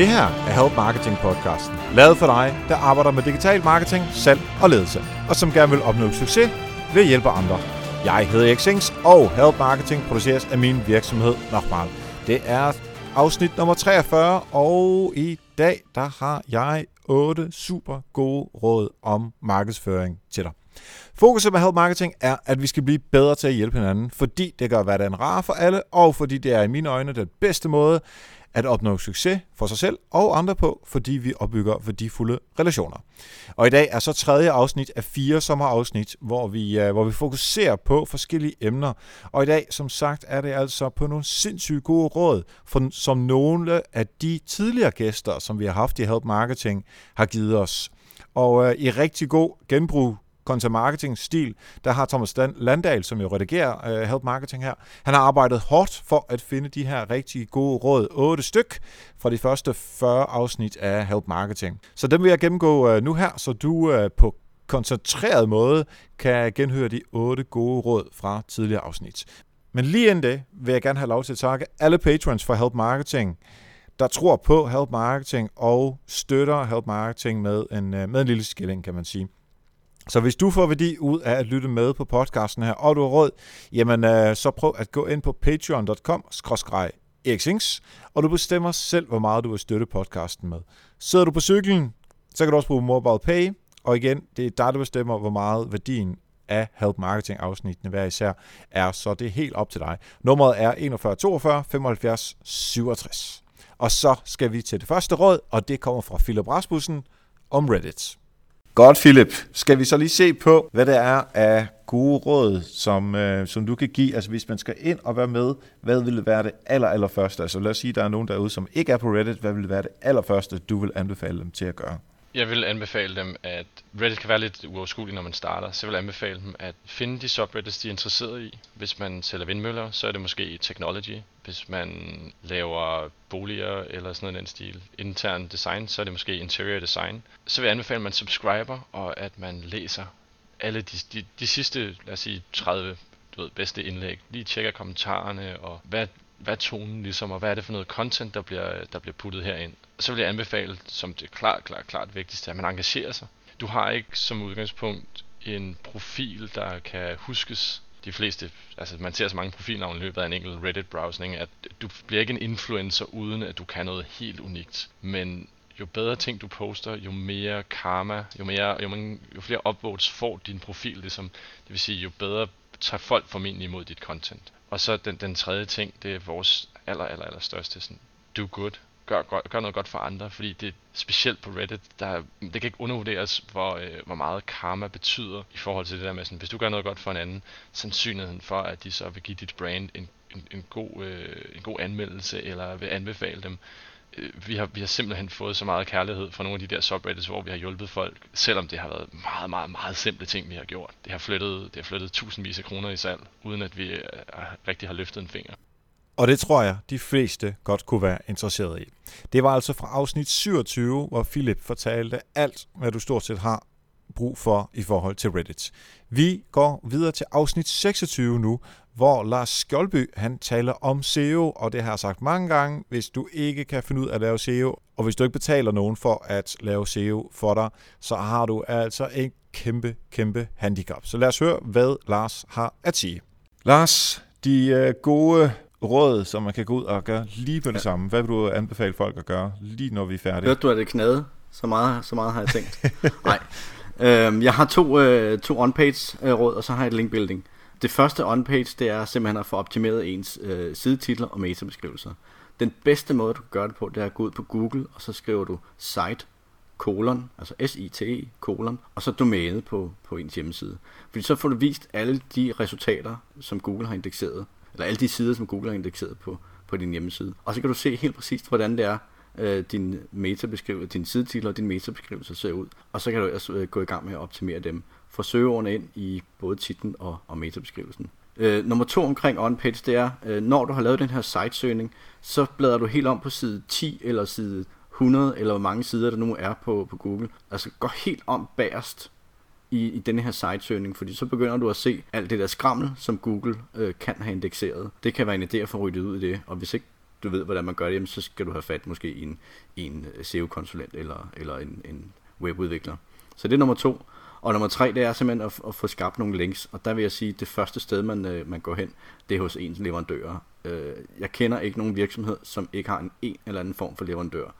Det her er Help Marketing podcasten, lavet for dig, der arbejder med digital marketing, salg og ledelse, og som gerne vil opnå succes ved at hjælpe andre. Jeg hedder Erik Sings, og Help Marketing produceres af min virksomhed Nochmal. Det er afsnit nummer 43, og i dag der har jeg otte super gode råd om markedsføring til dig. Fokuset med Help Marketing er, at vi skal blive bedre til at hjælpe hinanden, fordi det gør hverdagen rar for alle, og fordi det er i mine øjne den bedste måde at opnå succes for sig selv og andre på, fordi vi opbygger værdifulde relationer. Og i dag er så tredje afsnit af fire sommerafsnit, hvor vi, øh, hvor vi fokuserer på forskellige emner. Og i dag, som sagt, er det altså på nogle sindssygt gode råd, for, som nogle af de tidligere gæster, som vi har haft i Help Marketing, har givet os. Og øh, i rigtig god genbrug content marketing stil, der har Thomas Landahl, som jo redigerer uh, Help Marketing her, han har arbejdet hårdt for at finde de her rigtig gode råd, otte styk fra de første 40 afsnit af Help Marketing. Så dem vil jeg gennemgå uh, nu her, så du uh, på koncentreret måde kan genhøre de otte gode råd fra tidligere afsnit. Men lige inden det vil jeg gerne have lov til at takke alle patrons for Help Marketing, der tror på Help Marketing og støtter Help Marketing med en, med en lille skilling, kan man sige. Så hvis du får værdi ud af at lytte med på podcasten her, og du har råd, jamen øh, så prøv at gå ind på patreon.com eriksings, og du bestemmer selv, hvor meget du vil støtte podcasten med. Sidder du på cyklen, så kan du også bruge Mobile Pay, og igen, det er dig, der bestemmer, hvor meget værdien af Help Marketing afsnittene hver især er, så det er helt op til dig. Nummeret er 41 42 75 67. Og så skal vi til det første råd, og det kommer fra Philip Rasmussen om Reddit. Godt, Philip. Skal vi så lige se på, hvad det er af gode råd, som, øh, som du kan give? Altså hvis man skal ind og være med, hvad ville være det aller, aller første? Altså lad os sige, der er nogen derude, som ikke er på Reddit. Hvad ville være det allerførste, du vil anbefale dem til at gøre? Jeg vil anbefale dem, at Reddit kan være lidt uoverskueligt, når man starter, så jeg vil anbefale dem at finde de subreddits, de er interesseret i. Hvis man sælger vindmøller, så er det måske technology. Hvis man laver boliger eller sådan noget den stil, intern design, så er det måske interior design. Så vil jeg anbefale, at man subscriber, og at man læser alle de, de, de sidste, lad os sige, 30 du ved, bedste indlæg. Lige tjekker kommentarerne, og hvad, hvad tonen ligesom, og hvad er det for noget content, der bliver, der bliver puttet herind. Så vil jeg anbefale, som det klart, klart, klart vigtigste, at man engagerer sig. Du har ikke som udgangspunkt en profil, der kan huskes. De fleste, altså man ser så mange profilnavne i løbet af en enkelt Reddit-browsning, at du bliver ikke en influencer, uden at du kan noget helt unikt. Men jo bedre ting du poster, jo mere karma, jo, mere, jo, mange, jo flere upvotes får din profil, ligesom, det vil sige, jo bedre tager folk formentlig imod dit content. Og så den, den tredje ting, det er vores aller, aller, aller største, sådan, do good. Gør, gør, gør noget godt for andre, fordi det specielt på Reddit, der, det kan ikke undervurderes, hvor, øh, hvor meget karma betyder i forhold til det der med, sådan, hvis du gør noget godt for en anden, sandsynligheden for, at de så vil give dit brand en, en, en, god, øh, en god anmeldelse, eller vil anbefale dem, Øh, vi har, vi har simpelthen fået så meget kærlighed fra nogle af de der subreddits, hvor vi har hjulpet folk, selvom det har været meget, meget, meget simple ting, vi har gjort. Det har flyttet, det har flyttet tusindvis af kroner i salg, uden at vi uh, rigtig har løftet en finger. Og det tror jeg, de fleste godt kunne være interesseret i. Det var altså fra afsnit 27, hvor Philip fortalte alt, hvad du stort set har brug for i forhold til Reddit. Vi går videre til afsnit 26 nu, hvor Lars Skjoldby han taler om SEO, og det har jeg sagt mange gange. Hvis du ikke kan finde ud af at lave SEO, og hvis du ikke betaler nogen for at lave SEO for dig, så har du altså en kæmpe, kæmpe handicap. Så lad os høre, hvad Lars har at sige. Lars, de øh, gode råd, som man kan gå ud og gøre lige på det ja. samme. Hvad vil du anbefale folk at gøre, lige når vi er færdige? Hørte du, at det knade? Så meget, så meget har jeg tænkt. Nej. Øhm, jeg har to, øh, to on-page øh, råd, og så har jeg et link building. Det første on-page, det er simpelthen at få optimeret ens øh, sidetitler og metabeskrivelser. Den bedste måde, du kan gøre det på, det er at gå ud på Google, og så skriver du site, kolon, altså S-I-T-E, kolon, og så domænet på, på ens hjemmeside. Fordi så får du vist alle de resultater, som Google har indekseret, eller alle de sider, som Google har indekseret på, på din hjemmeside. Og så kan du se helt præcist, hvordan det er, øh, din metabeskrivelse, din sidetitel og din metabeskrivelse ser ud. Og så kan du også øh, gå i gang med at optimere dem. Få søgeordene ind i både titlen og, og metabeskrivelsen. Øh, nummer to omkring on-page, det er, øh, når du har lavet den her sitesøgning, så bladrer du helt om på side 10 eller side 100, eller hvor mange sider der nu er på, på Google. Altså gå helt om bagerst i, i denne her sitesøgning, fordi så begynder du at se alt det der skrammel, som Google øh, kan have indekseret. Det kan være en idé at få ryddet ud i det, og hvis ikke du ved, hvordan man gør det, jamen, så skal du have fat måske i en, i en øh, SEO-konsulent eller, eller en, en webudvikler. Så det er nummer to. Og nummer tre, det er simpelthen at, at få skabt nogle links. Og der vil jeg sige, at det første sted, man, øh, man går hen, det er hos ens leverandører. Øh, jeg kender ikke nogen virksomhed, som ikke har en, en eller anden form for leverandør.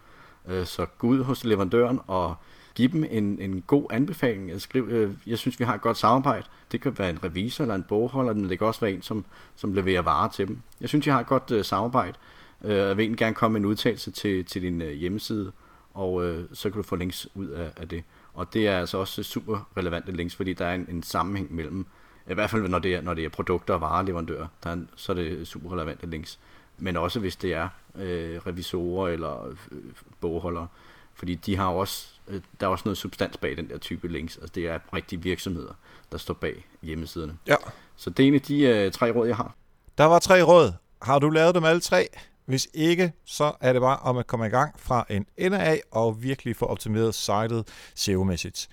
Så gå ud hos leverandøren og give dem en, en god anbefaling. Jeg, skriv, øh, jeg synes, vi har et godt samarbejde. Det kan være en revisor eller en bogholder, men det kan også være en, som, som leverer varer til dem. Jeg synes, jeg har et godt øh, samarbejde. Øh, jeg vil egentlig gerne komme med en udtalelse til, til din øh, hjemmeside, og øh, så kan du få links ud af, af det. Og det er altså også super relevante links, fordi der er en, en sammenhæng mellem, i hvert fald når det er, når det er produkter og vareleverandører, der er, så er det super relevante links. Men også hvis det er øh, revisorer eller øh, bogholdere, fordi de har også, der er også noget substans bag den der type links. Altså det er rigtige virksomheder, der står bag hjemmesiderne. Ja. Så det er en af de øh, tre råd, jeg har. Der var tre råd. Har du lavet dem alle tre? Hvis ikke, så er det bare om at komme i gang fra en ende af og virkelig få optimeret sitet SEO-mæssigt.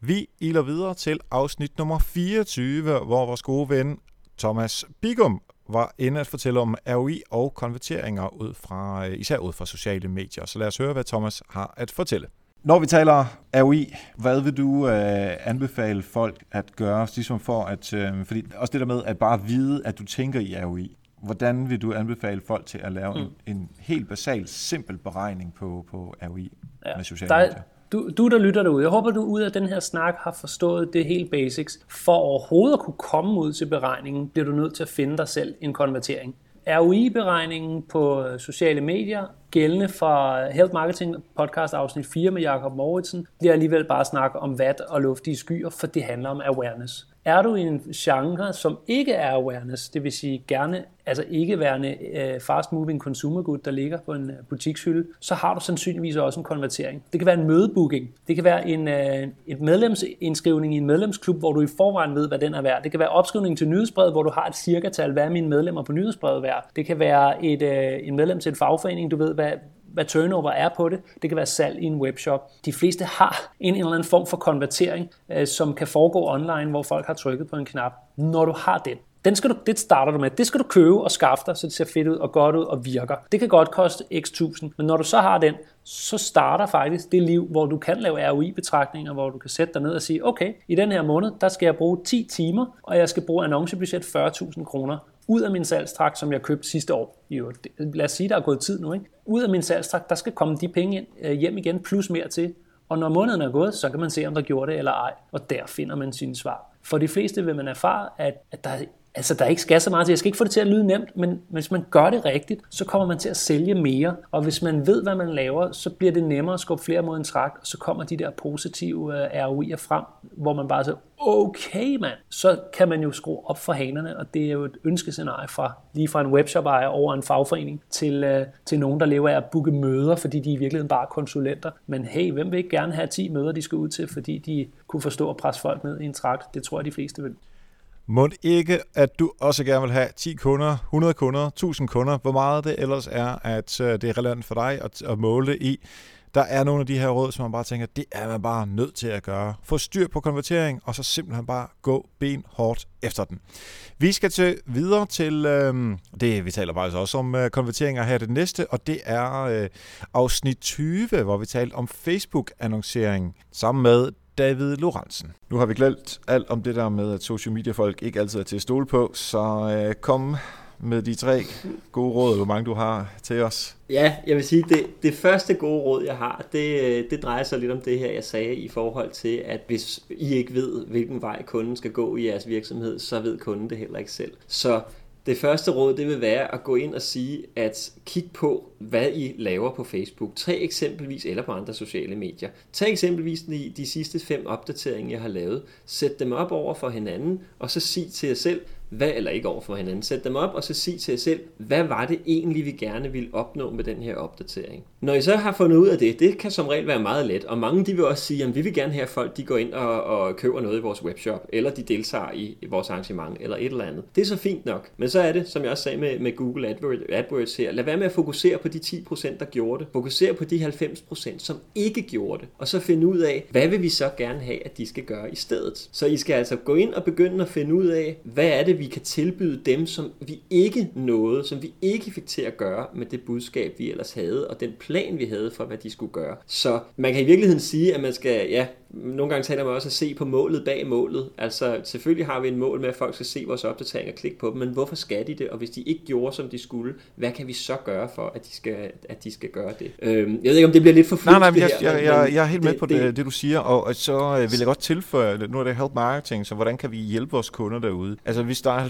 Vi iler videre til afsnit nummer 24, hvor vores gode ven Thomas Bigum var inde at fortælle om ROI og konverteringer ud fra, især ud fra sociale medier. Så lad os høre, hvad Thomas har at fortælle. Når vi taler ROI, hvad vil du øh, anbefale folk at gøre, ligesom for at, øh, fordi også det der med at bare vide, at du tænker i ROI, hvordan vil du anbefale folk til at lave mm. en, en helt basal, simpel beregning på, på ROI ja. med sociale der, medier? Du, du, der lytter derude, jeg håber, du ud af den her snak har forstået det helt basics. For overhovedet at kunne komme ud til beregningen, bliver du nødt til at finde dig selv en konvertering. ROI-beregningen på øh, sociale medier, gældende for Health Marketing podcast afsnit 4 med Jakob Mauritsen, bliver alligevel bare snak om vat og luftige skyer, for det handler om awareness. Er du i en genre, som ikke er awareness, det vil sige gerne, altså ikke værende øh, fast moving consumer good, der ligger på en øh, butikshylde, så har du sandsynligvis også en konvertering. Det kan være en mødebooking. Det kan være en, øh, et medlemsindskrivning i en medlemsklub, hvor du i forvejen ved, hvad den er værd. Det kan være opskrivning til nyhedsbrevet, hvor du har et cirkatal, hvad er mine medlemmer på nyhedsbrevet værd. Det kan være et, øh, en medlem til en fagforening, du ved, hvad, hvad turnover er på det. Det kan være salg i en webshop. De fleste har en eller anden form for konvertering, øh, som kan foregå online, hvor folk har trykket på en knap. Når du har den, den skal du, det starter du med. Det skal du købe og skaffe dig, så det ser fedt ud og godt ud og virker. Det kan godt koste x tusind, men når du så har den, så starter faktisk det liv, hvor du kan lave ROI-betragtninger, hvor du kan sætte dig ned og sige, okay, i den her måned, der skal jeg bruge 10 timer, og jeg skal bruge annoncebudget 40.000 kroner ud af min salgstrakt, som jeg købte sidste år. Jo, lad os sige, der er gået tid nu. Ikke? Ud af min salgstrakt, der skal komme de penge ind, øh, hjem igen, plus mere til. Og når måneden er gået, så kan man se, om der gjorde det eller ej. Og der finder man sine svar. For de fleste vil man erfare, at, at der altså der ikke skal så meget til. Jeg skal ikke få det til at lyde nemt, men hvis man gør det rigtigt, så kommer man til at sælge mere. Og hvis man ved, hvad man laver, så bliver det nemmere at skubbe flere mod en trakt, og så kommer de der positive øh, ROI'er frem, hvor man bare siger, okay mand, så kan man jo skrue op for hanerne, og det er jo et ønskescenarie fra lige fra en webshop ejer over en fagforening til, øh, til nogen, der lever af at booke møder, fordi de i virkeligheden bare er konsulenter. Men hey, hvem vil ikke gerne have 10 møder, de skal ud til, fordi de kunne forstå at presse folk ned i en trakt? Det tror jeg, de fleste vil. Må ikke, at du også gerne vil have 10 kunder, 100 kunder, 1000 kunder, hvor meget det ellers er, at øh, det er relevant for dig at, at måle det i. Der er nogle af de her råd, som man bare tænker, det er man bare nødt til at gøre. Få styr på konvertering, og så simpelthen bare gå ben hårdt efter den. Vi skal til videre til, øh, det vi taler faktisk også om øh, konverteringer her det næste, og det er øh, afsnit 20, hvor vi talte om Facebook-annoncering, sammen med David Lorentzen. Nu har vi glemt alt om det der med, at social media folk ikke altid er til at stole på, så øh, kom med de tre gode råd, hvor mange du har til os. Ja, jeg vil sige, det, det første gode råd, jeg har, det, det drejer sig lidt om det her, jeg sagde i forhold til, at hvis I ikke ved, hvilken vej kunden skal gå i jeres virksomhed, så ved kunden det heller ikke selv. Så det første råd, det vil være at gå ind og sige, at kig på, hvad I laver på Facebook. Tag eksempelvis, eller på andre sociale medier. Tag eksempelvis de, de sidste fem opdateringer, jeg har lavet. Sæt dem op over for hinanden, og så sig til jer selv, hvad, eller ikke over for hinanden, sæt dem op og så sig til jer selv, hvad var det egentlig, vi gerne ville opnå med den her opdatering. Når I så har fundet ud af det, det kan som regel være meget let, og mange de vil også sige, at vi vil gerne have, at folk de går ind og, og køber noget i vores webshop, eller de deltager i vores arrangement, eller et eller andet. Det er så fint nok, men så er det, som jeg også sagde med, med Google AdWords, AdWords her, lad være med at fokusere på de 10%, der gjorde det. Fokusere på de 90%, som ikke gjorde det. Og så finde ud af, hvad vil vi så gerne have, at de skal gøre i stedet. Så I skal altså gå ind og begynde at finde ud af, hvad er det, vi kan tilbyde dem, som vi ikke nåede, som vi ikke fik til at gøre med det budskab, vi ellers havde, og den plan, vi havde for, hvad de skulle gøre. Så man kan i virkeligheden sige, at man skal, ja, nogle gange taler man også at se på målet bag målet. Altså selvfølgelig har vi en mål med, at folk skal se vores opdateringer og klikke på dem, men hvorfor skal de det? Og hvis de ikke gjorde, som de skulle, hvad kan vi så gøre for, at de skal, at de skal gøre det? Øhm, jeg ved ikke, om det bliver lidt for Nej, nej, men jeg, jeg, jeg, jeg er helt det, med på det, det, det, du siger, og så øh, vil jeg godt tilføje, nu er det help marketing, så hvordan kan vi hjælpe vores kunder derude? Altså hvis der er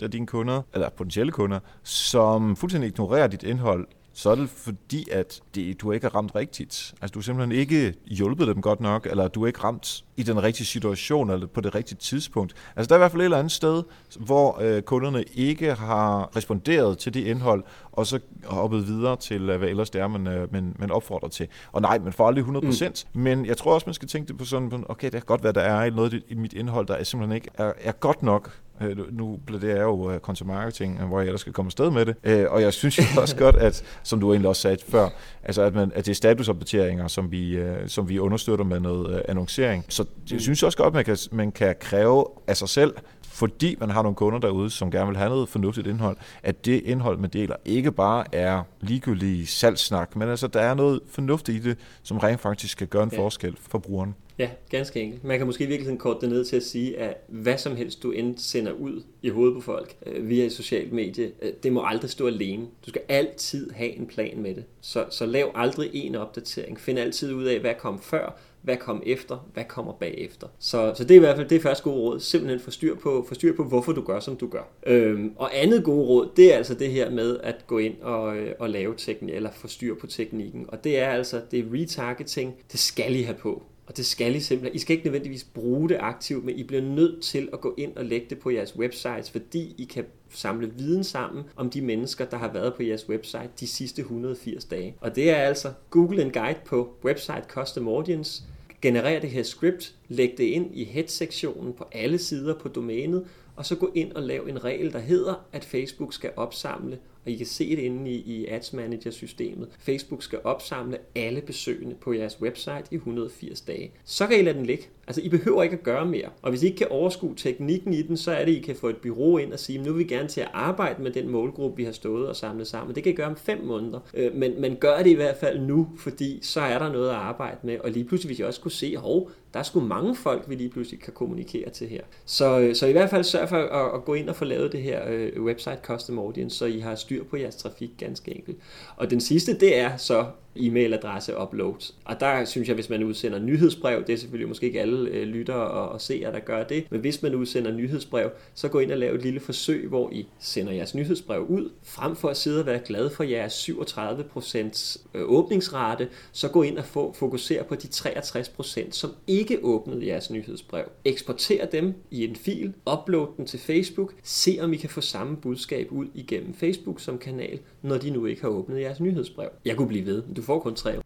90% af dine kunder, eller potentielle kunder, som fuldstændig ignorerer dit indhold, så er det fordi, at det, du ikke har ramt rigtigt. Altså, du har simpelthen ikke hjulpet dem godt nok, eller du er ikke ramt i den rigtige situation, eller på det rigtige tidspunkt. Altså, der er i hvert fald et eller andet sted, hvor øh, kunderne ikke har responderet til det indhold, og så hoppet videre til, hvad ellers det er, man, øh, man, man opfordrer til. Og nej, man får aldrig 100%, mm. men jeg tror også, man skal tænke det på sådan, okay, det kan godt være, der er noget i mit indhold, der er simpelthen ikke er, er godt nok Øh, nu bliver det jo uh, content marketing, hvor jeg ellers skal komme afsted med det. Uh, og jeg synes jo også godt, at, som du egentlig også sagde før, altså at, man, at det er statusopdateringer, som vi, uh, som vi understøtter med noget annoncering. Så jeg mm. synes også godt, at man kan, man kan kræve af sig selv, fordi man har nogle kunder derude, som gerne vil have noget fornuftigt indhold, at det indhold, man deler, ikke bare er ligegyldig salgssnak, men altså, der er noget fornuftigt i det, som rent faktisk kan gøre en ja. forskel for brugeren. Ja, ganske enkelt. Man kan måske virkelig korte det ned til at sige, at hvad som helst du end sender ud i hovedet på folk øh, via et socialt medie, øh, det må aldrig stå alene. Du skal altid have en plan med det. Så, så lav aldrig en opdatering. Find altid ud af, hvad kom før, hvad kom efter, hvad kommer bagefter. Så, så det er i hvert fald det er første gode råd. Simpelthen få styr på, få styr på hvorfor du gør, som du gør. Øhm, og andet gode råd, det er altså det her med at gå ind og, øh, og lave teknik, eller få styr på teknikken. Og det er altså, det er retargeting, det skal I have på. Og det skal I simpelthen. I skal ikke nødvendigvis bruge det aktivt, men I bliver nødt til at gå ind og lægge det på jeres websites, fordi I kan samle viden sammen om de mennesker, der har været på jeres website de sidste 180 dage. Og det er altså Google en guide på Website Custom Audience. Generer det her script, læg det ind i head-sektionen på alle sider på domænet, og så gå ind og lav en regel, der hedder, at Facebook skal opsamle og I kan se det inde i, i Ads Manager systemet. Facebook skal opsamle alle besøgende på jeres website i 180 dage. Så kan I lade den ligge. Altså, I behøver ikke at gøre mere. Og hvis I ikke kan overskue teknikken i den, så er det, I kan få et bureau ind og sige, nu vil vi gerne til at arbejde med den målgruppe, vi har stået og samlet sammen. Det kan I gøre om fem måneder. Øh, men, men gør det i hvert fald nu, fordi så er der noget at arbejde med. Og lige pludselig hvis I også kunne se, hov, der er sgu mange folk, vi lige pludselig kan kommunikere til her. Så, øh, så i hvert fald sørg for at, at gå ind og få lavet det her øh, website custom audience, så I har styr på jeres trafik ganske enkelt. Og den sidste, det er så e-mailadresse uploads. Og der synes jeg, hvis man udsender nyhedsbrev, det er selvfølgelig måske ikke alle øh, lyttere og, og seere, der gør det, men hvis man udsender nyhedsbrev, så gå ind og lav et lille forsøg, hvor I sender jeres nyhedsbrev ud. Frem for at sidde og være glad for jeres 37% øh, åbningsrate, så gå ind og få, fokusere på de 63%, som ikke åbnede jeres nyhedsbrev. Eksporter dem i en fil, upload den til Facebook, se om I kan få samme budskab ud igennem Facebook som kanal, når de nu ikke har åbnet jeres nyhedsbrev. Jeg kunne blive ved. Du får kun tre.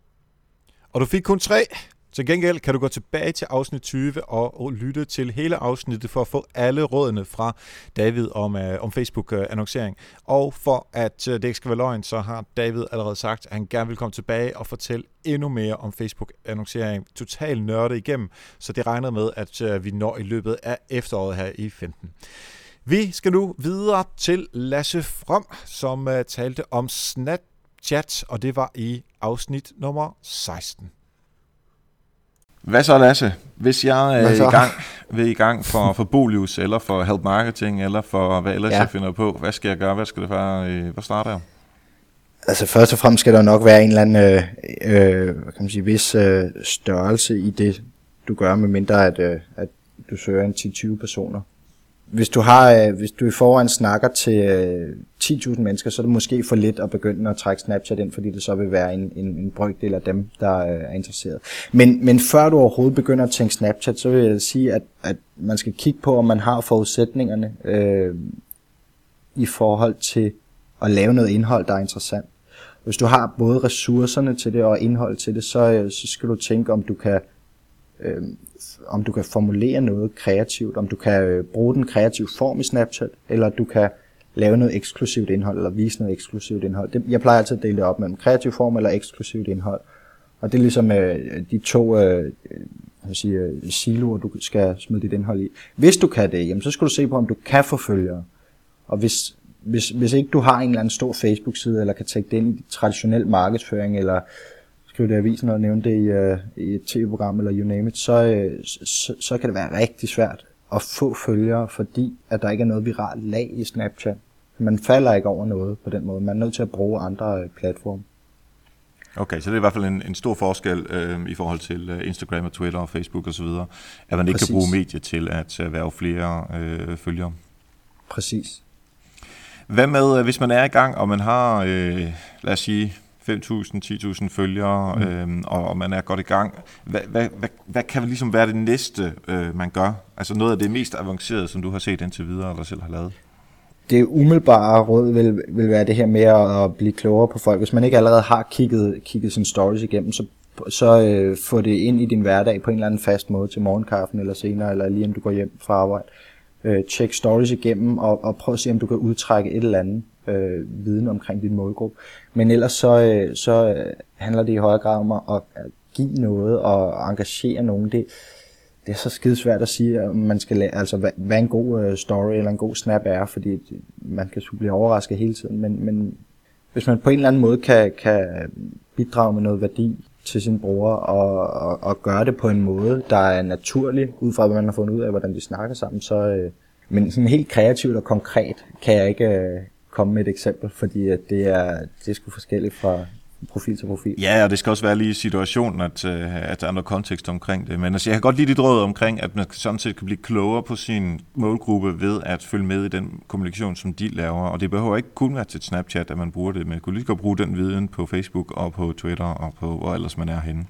Og du fik kun tre. Til gengæld kan du gå tilbage til afsnit 20 og, lytte til hele afsnittet for at få alle rådene fra David om, øh, om Facebook-annoncering. Øh, og for at øh, det ikke skal være løgn, så har David allerede sagt, at han gerne vil komme tilbage og fortælle endnu mere om Facebook-annoncering. Totalt nørdet igennem, så det regner med, at øh, vi når i løbet af efteråret her i 15. Vi skal nu videre til Lasse From, som uh, talte om Snapchat, og det var i afsnit nummer 16. Hvad så, Lasse? Hvis jeg er i gang, vil i gang for, for Bolius, eller for Help Marketing, eller for hvad ellers ja. jeg finder på, hvad skal jeg gøre? Hvad skal det være? Øh, hvad starter jeg? Altså først og fremmest skal der nok være en eller anden øh, øh, kan man sige, vis øh, størrelse i det, du gør, med mindre at, øh, at du søger en 10-20 personer hvis du har, øh, hvis du i forvejen snakker til øh, 10.000 mennesker, så er det måske for lidt at begynde at trække Snapchat ind, fordi det så vil være en, en, en brøkdel af dem, der øh, er interesseret. Men, men før du overhovedet begynder at tænke Snapchat, så vil jeg sige, at, at man skal kigge på, om man har forudsætningerne øh, i forhold til at lave noget indhold, der er interessant. Hvis du har både ressourcerne til det og indhold til det, så, så skal du tænke, om du kan øh, om du kan formulere noget kreativt, om du kan øh, bruge den kreative form i Snapchat, eller du kan lave noget eksklusivt indhold, eller vise noget eksklusivt indhold. Det, jeg plejer altid at dele det op mellem kreativ form eller eksklusivt indhold. Og det er ligesom øh, de to øh, øh jeg sige, øh, siloer, du skal smide dit indhold i. Hvis du kan det, jamen, så skal du se på, om du kan få følgere. Og hvis, hvis, hvis ikke du har en eller anden stor Facebook-side, eller kan tage det ind i traditionel markedsføring, eller skrive det i avisen og nævne det i, uh, i et tv-program, eller you name it, så, uh, så, så kan det være rigtig svært at få følgere, fordi at der ikke er noget viralt lag i Snapchat. Man falder ikke over noget på den måde. Man er nødt til at bruge andre uh, platforme. Okay, så det er i hvert fald en, en stor forskel øh, i forhold til øh, Instagram og Twitter og Facebook osv., at man ikke Præcis. kan bruge medier til at erhverve flere øh, følgere. Præcis. Hvad med, øh, hvis man er i gang, og man har, øh, lad os sige, 5.000, 10.000 følgere, mm. øh, og, og man er godt i gang. Hvad, hvad, hvad, hvad kan ligesom være det næste, øh, man gør? Altså noget af det mest avancerede, som du har set indtil videre, eller selv har lavet? det umiddelbare råd vil, vil være det her med at blive klogere på folk. Hvis man ikke allerede har kigget, kigget sin stories igennem, så, så øh, få det ind i din hverdag på en eller anden fast måde til morgenkaffen eller senere, eller lige om du går hjem fra arbejde. Øh, check stories igennem og, og prøv at se, om du kan udtrække et eller andet øh, viden omkring din målgruppe. Men ellers så, øh, så øh, handler det i højere grad om at, at give noget og engagere nogen. Det, det er så skide svært at sige, om man skal lade, altså hvad, hvad en god øh, story eller en god snap er, fordi man kan blive overrasket hele tiden, men, men hvis man på en eller anden måde kan, kan bidrage med noget værdi til sin bror og, og, og gøre det på en måde, der er naturlig, ud fra hvad man har fundet ud af, hvordan de snakker sammen, så, øh, men sådan helt kreativt og konkret kan jeg ikke øh, komme med et eksempel, fordi at det er, det er sgu forskelligt fra, profil til profil. Ja, og det skal også være lige i situationen, at, øh, at der er noget kontekst omkring det. Men altså, jeg kan godt lide dit råd omkring, at man sådan set kan blive klogere på sin målgruppe ved at følge med i den kommunikation, som de laver. Og det behøver ikke kun være til Snapchat, at man bruger det, men man kunne lige godt bruge den viden på Facebook og på Twitter og på hvor ellers man er henne.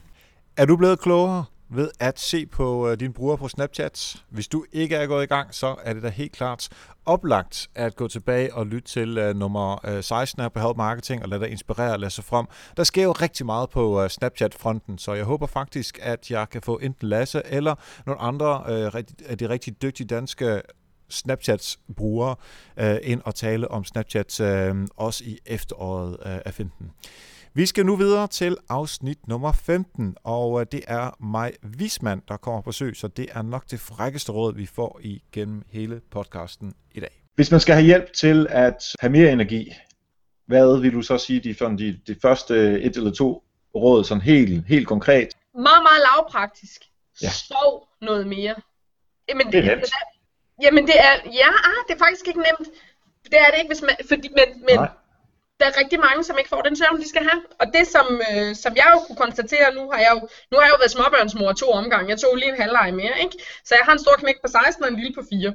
Er du blevet klogere? Ved at se på øh, din bruger på Snapchat. Hvis du ikke er gået i gang, så er det da helt klart oplagt at gå tilbage og lytte til uh, nummer øh, uh, 16 her på Help Marketing og lade dig inspirere og lade sig frem. Der sker jo rigtig meget på uh, Snapchat-fronten, så jeg håber faktisk, at jeg kan få enten Lasse eller nogle andre uh, af de rigtig dygtige danske Snapchats brugere uh, ind og tale om Snapchat uh, også i efteråret uh, af 15. Vi skal nu videre til afsnit nummer 15, og øh, det er mig, Vismand, der kommer på besøg, så det er nok det frækkeste råd, vi får igennem hele podcasten i dag. Hvis man skal have hjælp til at have mere energi, hvad vil du så sige, de, sådan de, de første et eller to råd, sådan helt, helt konkret? Meget, meget lavpraktisk. Ja. Sov noget mere. Jamen, det, det er nemt. Jamen det er, ja, ah, det er faktisk ikke nemt. Det er det ikke, hvis man, fordi, men, men Nej der er rigtig mange, som ikke får den søvn, de skal have. Og det, som, øh, som jeg jo kunne konstatere, nu har jeg jo, nu har jeg jo været småbørnsmor to omgange. Jeg tog lige en halvleg mere, ikke? Så jeg har en stor knæk på 16 og en lille på 4.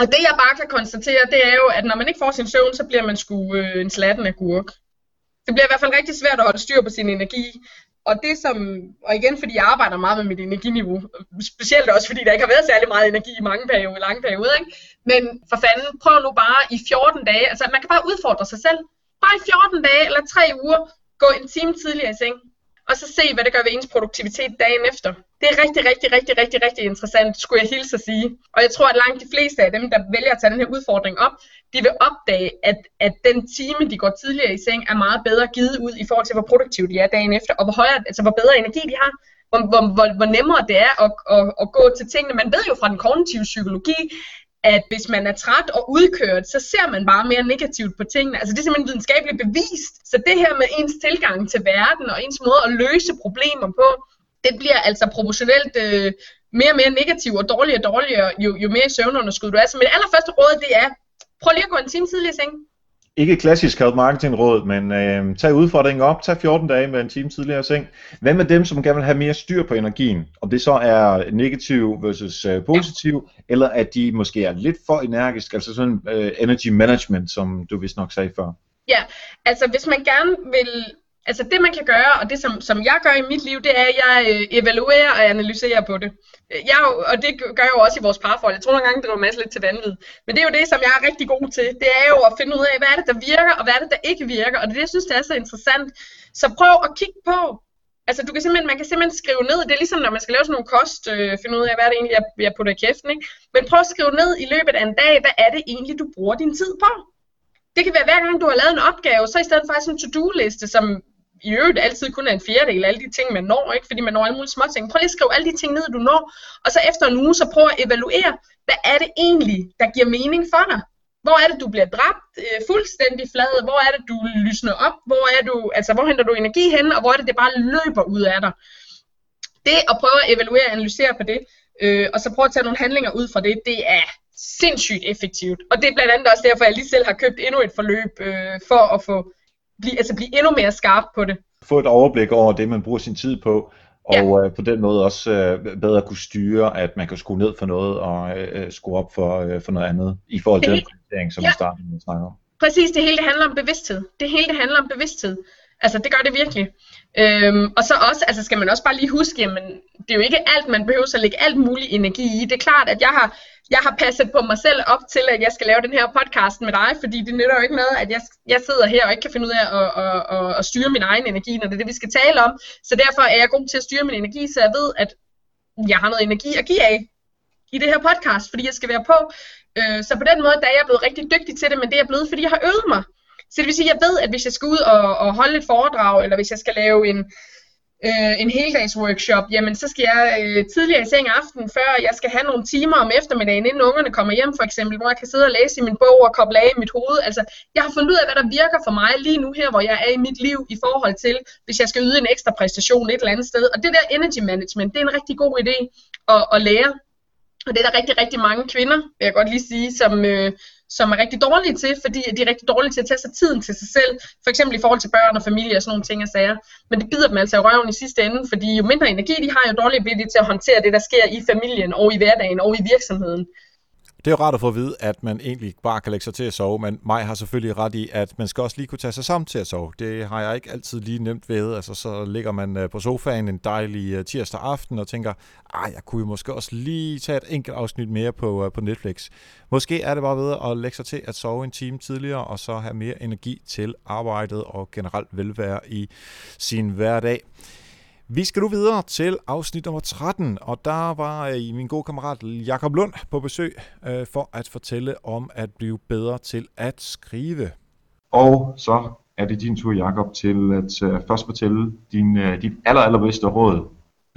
Og det, jeg bare kan konstatere, det er jo, at når man ikke får sin søvn, så bliver man sgu øh, en slatten af gurk. Det bliver i hvert fald rigtig svært at holde styr på sin energi. Og det som, og igen fordi jeg arbejder meget med mit energiniveau, specielt også fordi der ikke har været særlig meget energi i mange perioder, lange perioder, ikke? Men for fanden, prøv nu bare i 14 dage, altså man kan bare udfordre sig selv bare i 14 dage eller 3 uger gå en time tidligere i seng, og så se, hvad det gør ved ens produktivitet dagen efter. Det er rigtig, rigtig, rigtig, rigtig, rigtig interessant, skulle jeg hilse at sige. Og jeg tror, at langt de fleste af dem, der vælger at tage den her udfordring op, de vil opdage, at, at den time, de går tidligere i seng, er meget bedre givet ud i forhold til, hvor produktive de er dagen efter, og hvor, højere, altså hvor bedre energi de har, hvor, hvor, hvor, hvor nemmere det er at, at, at gå til tingene. Man ved jo fra den kognitive psykologi, at hvis man er træt og udkørt, så ser man bare mere negativt på tingene. Altså det er simpelthen videnskabeligt bevist. Så det her med ens tilgang til verden og ens måde at løse problemer på, det bliver altså proportionelt øh, mere og mere negativt og dårligere og dårligere, jo, jo mere søvnunderskud du er. Så mit allerførste råd, det er, prøv lige at gå en time tidligere i seng ikke klassisk help marketing råd, men øh, tag udfordringen op, tag 14 dage med en time tidligere seng. Hvad med dem, som gerne vil have mere styr på energien? Om det så er negativ versus øh, positiv, ja. eller at de måske er lidt for energisk, altså sådan øh, energy management, som du vist nok sagde før. Ja, altså hvis man gerne vil altså det man kan gøre, og det som, som jeg gør i mit liv, det er, at jeg øh, evaluerer og analyserer på det. Jeg, og det gør jeg jo også i vores parforhold. Jeg tror nogle gange, det driver masse lidt til vanvid. Men det er jo det, som jeg er rigtig god til. Det er jo at finde ud af, hvad er det, der virker, og hvad er det, der ikke virker. Og det er det, jeg synes, det er så interessant. Så prøv at kigge på, Altså, du kan simpelthen, man kan simpelthen skrive ned, det er ligesom, når man skal lave sådan nogle kost, øh, finde ud af, hvad er det egentlig, jeg, jeg putter i kæften, ikke? Men prøv at skrive ned i løbet af en dag, hvad er det egentlig, du bruger din tid på? Det kan være hver gang du har lavet en opgave, så i stedet for sådan en to-do-liste, som i øvrigt altid kun er en fjerdedel af alle de ting, man når, ikke? fordi man når alle mulige små ting. Prøv lige at skrive alle de ting ned, du når, og så efter en uge, så prøv at evaluere, hvad er det egentlig, der giver mening for dig? Hvor er det, du bliver dræbt øh, fuldstændig flad? Hvor er det, du lysner op? Hvor, er du, altså, hvor henter du energi hen? Og hvor er det, det bare løber ud af dig? Det at prøve at evaluere og analysere på det, øh, og så prøve at tage nogle handlinger ud fra det, det er sindssygt effektivt. Og det er blandt andet også derfor, jeg lige selv har købt endnu et forløb øh, for at få blive, altså blive endnu mere skarp på det. Få et overblik over det, man bruger sin tid på, og ja. øh, på den måde også øh, bedre kunne styre, at man kan skrue ned for noget og øh, skrue op for, øh, for noget andet, i forhold til det den prioritering, som ja. vi startede med at snakke om. Præcis, det hele det handler om bevidsthed. Det hele det handler om bevidsthed. Altså, det gør det virkelig. Øhm, og så også, altså skal man også bare lige huske, jamen, det er jo ikke alt, man behøver at lægge alt mulig energi i. Det er klart, at jeg har, jeg har passet på mig selv op til, at jeg skal lave den her podcast med dig, fordi det nytter jo ikke noget, at jeg, jeg sidder her og ikke kan finde ud af at, at, at, at styre min egen energi, når det er det, vi skal tale om. Så derfor er jeg god til at styre min energi, så jeg ved, at jeg har noget energi at give af i det her podcast, fordi jeg skal være på. Øh, så på den måde, der er jeg blevet rigtig dygtig til det, men det er jeg blevet, fordi jeg har øvet mig. Så det vil sige, at jeg ved, at hvis jeg skal ud og, og holde et foredrag, eller hvis jeg skal lave en, øh, en heldags workshop, jamen så skal jeg øh, tidligere i seng aften, før jeg skal have nogle timer om eftermiddagen, inden ungerne kommer hjem for eksempel, hvor jeg kan sidde og læse i min bog og koble af i mit hoved. Altså, jeg har fundet ud af, hvad der virker for mig lige nu her, hvor jeg er i mit liv i forhold til, hvis jeg skal yde en ekstra præstation et eller andet sted. Og det der energy management, det er en rigtig god idé at, at lære. Og det er der rigtig, rigtig mange kvinder, vil jeg godt lige sige, som, øh, som er rigtig dårlige til, fordi de er rigtig dårlige til at tage sig tiden til sig selv, for eksempel i forhold til børn og familie og sådan nogle ting og sager. Men det bider dem altså i røven i sidste ende, fordi jo mindre energi de har, jo dårligere bliver de til at håndtere det, der sker i familien og i hverdagen og i virksomheden. Det er jo rart at få at vide, at man egentlig bare kan lægge sig til at sove, men mig har selvfølgelig ret i, at man skal også lige kunne tage sig sammen til at sove. Det har jeg ikke altid lige nemt ved. Altså, så ligger man øh, på sofaen en dejlig øh, tirsdag aften og tænker, ej, jeg kunne jo måske også lige tage et enkelt afsnit mere på, øh, på Netflix. Måske er det bare ved at lægge sig til at sove en time tidligere, og så have mere energi til arbejdet og generelt velvære i sin hverdag. Vi skal nu videre til afsnit nummer 13, og der var øh, min gode kammerat Jakob Lund på besøg øh, for at fortælle om at blive bedre til at skrive. Og så er det din tur, Jakob, til at øh, først fortælle din, øh, dit aller, allerbedste råd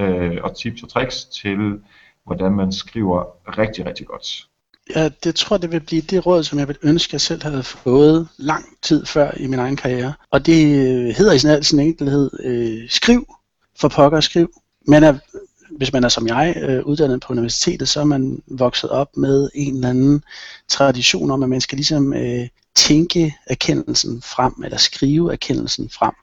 øh, og tips og tricks til, hvordan man skriver rigtig, rigtig godt. Ja, det tror det vil blive det råd, som jeg vil ønske, jeg selv havde fået lang tid før i min egen karriere. Og det øh, hedder i sin, sin enkelhed, øh, skriv for pokker skrive, Men er, hvis man er som jeg øh, uddannet på universitetet, så er man vokset op med en eller anden tradition om, at man skal ligesom øh, tænke erkendelsen frem, eller skrive erkendelsen frem.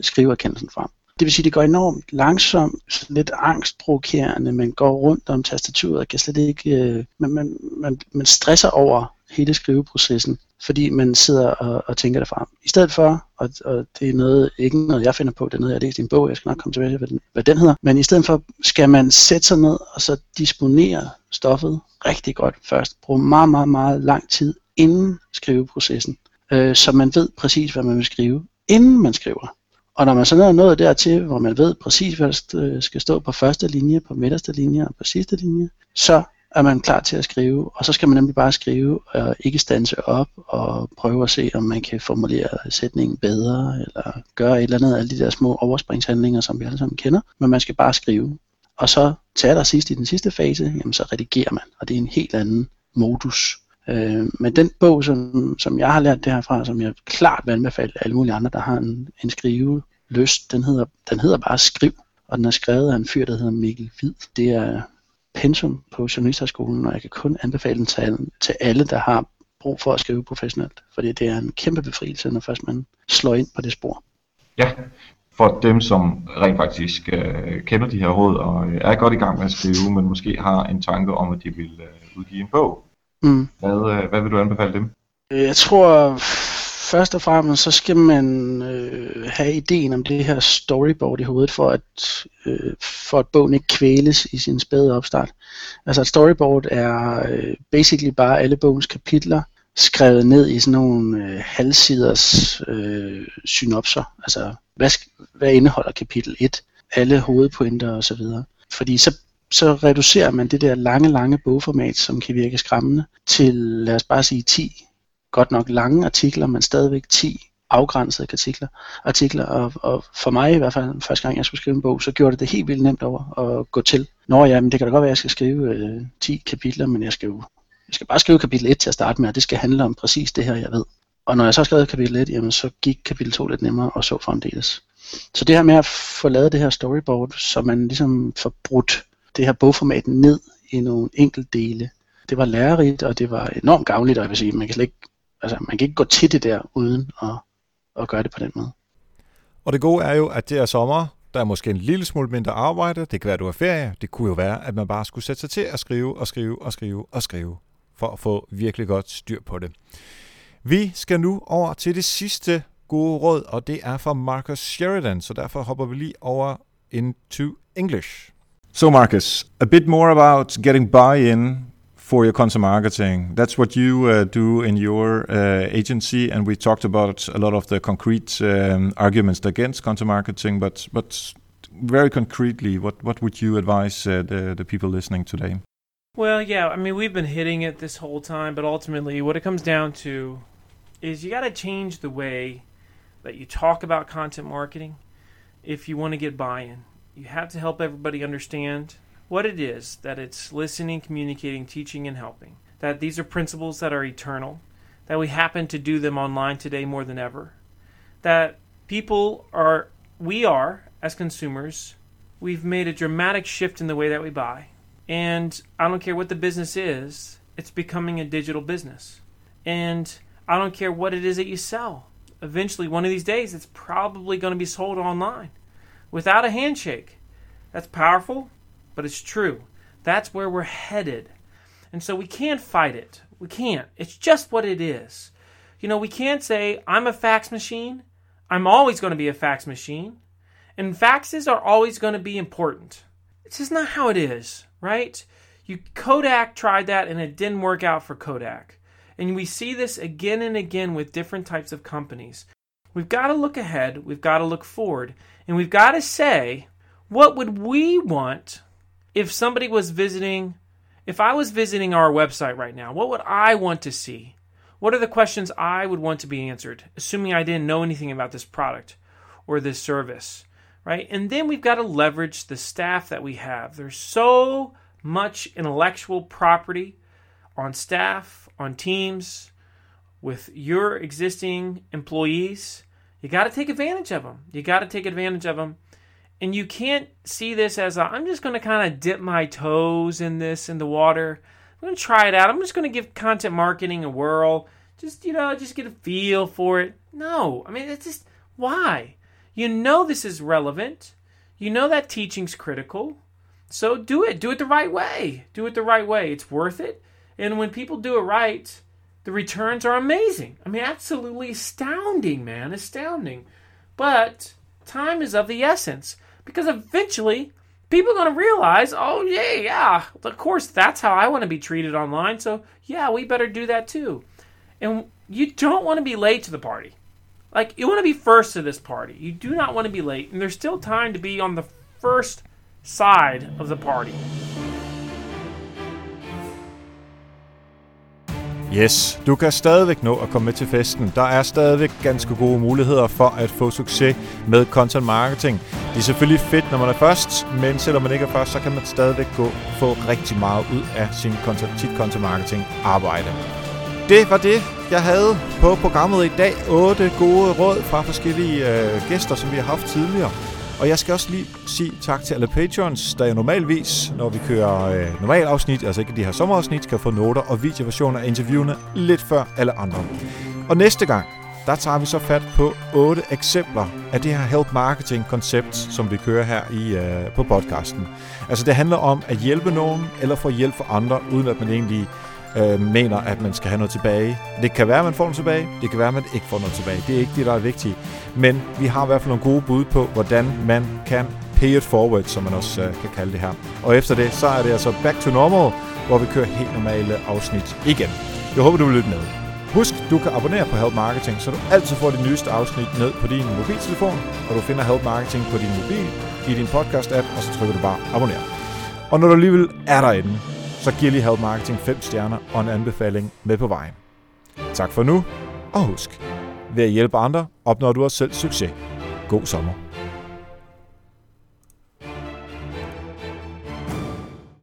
Skrive erkendelsen frem. Det vil sige, at det går enormt langsomt, lidt angstprovokerende, man går rundt om tastaturet og kan slet ikke, øh, man, man, man, man stresser over hele skriveprocessen, fordi man sidder og, og tænker det frem. I stedet for, og, og det er noget, ikke noget jeg finder på, det er noget jeg læste i en bog, jeg skal nok komme tilbage til, hvad den, hvad den hedder, men i stedet for skal man sætte sig ned og så disponere stoffet rigtig godt først. Bruge meget, meget, meget lang tid inden skriveprocessen, øh, så man ved præcis, hvad man vil skrive, inden man skriver. Og når man så er nået dertil, hvor man ved præcis, hvad der øh, skal stå på første linje, på midterste linje og på sidste linje, så er man klar til at skrive, og så skal man nemlig bare skrive og ikke stanse op og prøve at se, om man kan formulere sætningen bedre, eller gøre et eller andet af alle de der små overspringshandlinger, som vi alle sammen kender, men man skal bare skrive. Og så til allersidst i den sidste fase, jamen så redigerer man, og det er en helt anden modus. Øh, men den bog, som, som jeg har lært det her fra, som jeg klart vil anbefale alle mulige andre, der har en, en skrive lyst, den hedder, den hedder bare Skriv, og den er skrevet af en fyr, der hedder Mikkel Hvid. Det er pensum på Journalisthøjskolen, og jeg kan kun anbefale den til, til alle, der har brug for at skrive professionelt, fordi det er en kæmpe befrielse, når først man slår ind på det spor. Ja, for dem, som rent faktisk øh, kender de her råd og øh, er godt i gang med at skrive, men måske har en tanke om, at de vil øh, udgive en bog. Mm. Hvad, øh, hvad vil du anbefale dem? Jeg tror først og fremmest, så skal man øh, have ideen om det her storyboard i hovedet, for at, øh, for at bogen ikke kvæles i sin spæde opstart. Altså et storyboard er øh, basically bare alle bogens kapitler, skrevet ned i sådan nogle øh, halvsiders øh, synopser. Altså, hvad, hvad indeholder kapitel 1? Alle hovedpointer osv. Fordi så, så reducerer man det der lange, lange bogformat, som kan virke skræmmende, til lad os bare sige 10 godt nok lange artikler, men stadigvæk 10 afgrænsede artikler, artikler og, og for mig i hvert fald, første gang jeg skulle skrive en bog, så gjorde det det helt vildt nemt over at gå til. Nå ja, men det kan da godt være, at jeg skal skrive øh, 10 kapitler, men jeg skal jo jeg skal bare skrive kapitel 1 til at starte med, og det skal handle om præcis det her, jeg ved. Og når jeg så skrev kapitel 1, jamen, så gik kapitel 2 lidt nemmere og så fremdeles. Så det her med at få lavet det her storyboard, så man ligesom får brudt det her bogformat ned i nogle enkelte dele, det var lærerigt, og det var enormt gavnligt, og jeg vil sige, man kan slet ikke, altså, man kan ikke gå til det der, uden at, at gøre det på den måde. Og det gode er jo, at det er sommer, der er måske en lille smule mindre arbejde, det kan være, at du har ferie, det kunne jo være, at man bare skulle sætte sig til at skrive og skrive og skrive og skrive, for at få virkelig godt styr på det. Vi skal nu over til det sidste gode råd, og det er fra Marcus Sheridan, så derfor hopper vi lige over into English. So Marcus, a bit more about getting buy-in for your content marketing. That's what you uh, do in your uh, agency, and we talked about a lot of the concrete um, arguments against content marketing. But but very concretely, what what would you advise uh, the the people listening today? Well, yeah, I mean we've been hitting it this whole time, but ultimately, what it comes down to is you got to change the way that you talk about content marketing if you want to get buy-in. You have to help everybody understand what it is that it's listening, communicating, teaching, and helping. That these are principles that are eternal, that we happen to do them online today more than ever. That people are, we are, as consumers, we've made a dramatic shift in the way that we buy. And I don't care what the business is, it's becoming a digital business. And I don't care what it is that you sell. Eventually, one of these days, it's probably going to be sold online without a handshake. That's powerful, but it's true. That's where we're headed. And so we can't fight it. We can't. It's just what it is. You know, we can't say, I'm a fax machine. I'm always going to be a fax machine. And faxes are always going to be important. It's just not how it is, right? You Kodak tried that and it didn't work out for Kodak. And we see this again and again with different types of companies. We've got to look ahead, we've got to look forward, and we've got to say, what would we want if somebody was visiting, if I was visiting our website right now, what would I want to see? What are the questions I would want to be answered, assuming I didn't know anything about this product or this service, right? And then we've got to leverage the staff that we have. There's so much intellectual property on staff, on teams, with your existing employees. You got to take advantage of them. You got to take advantage of them and you can't see this as i am just going to kind of dip my toes in this in the water. I'm going to try it out. I'm just going to give content marketing a whirl. Just you know, just get a feel for it. No, I mean it's just why. You know this is relevant. You know that teaching's critical. So do it. Do it the right way. Do it the right way. It's worth it. And when people do it right, the returns are amazing. I mean, absolutely astounding, man. Astounding. But time is of the essence because eventually people are going to realize, oh, yeah, yeah, of course, that's how I want to be treated online. So, yeah, we better do that too. And you don't want to be late to the party. Like, you want to be first to this party. You do not want to be late. And there's still time to be on the first side of the party. Yes, du kan stadigvæk nå at komme med til festen. Der er stadigvæk ganske gode muligheder for at få succes med content marketing. Det er selvfølgelig fedt, når man er først, men selvom man ikke er først, så kan man stadigvæk gå få rigtig meget ud af sin content, sit content marketing arbejde. Det var det, jeg havde på programmet i dag. 8 gode råd fra forskellige øh, gæster, som vi har haft tidligere. Og jeg skal også lige sige tak til alle patrons, der jo normalvis, når vi kører øh, normal afsnit, altså ikke de her sommerafsnit, kan få noter og videoversioner af interviewene lidt før alle andre. Og næste gang, der tager vi så fat på otte eksempler af det her help marketing koncept, som vi kører her i øh, på podcasten. Altså det handler om at hjælpe nogen eller få hjælp for andre, uden at man egentlig øh, mener, at man skal have noget tilbage. Det kan være, at man får noget tilbage. Det kan være, at man ikke får noget tilbage. Det er ikke det, der er vigtigt. Men vi har i hvert fald nogle gode bud på, hvordan man kan pay it forward, som man også øh, kan kalde det her. Og efter det, så er det altså back to normal, hvor vi kører helt normale afsnit igen. Jeg håber, du vil lytte med. Husk, du kan abonnere på Help Marketing, så du altid får det nyeste afsnit ned på din mobiltelefon, og du finder Help Marketing på din mobil i din podcast-app, og så trykker du bare abonner. Og når du alligevel er derinde, så giv lige Help Marketing 5 stjerner og en anbefaling med på vejen. Tak for nu, og husk, ved at hjælpe andre opnår du også selv succes. God sommer.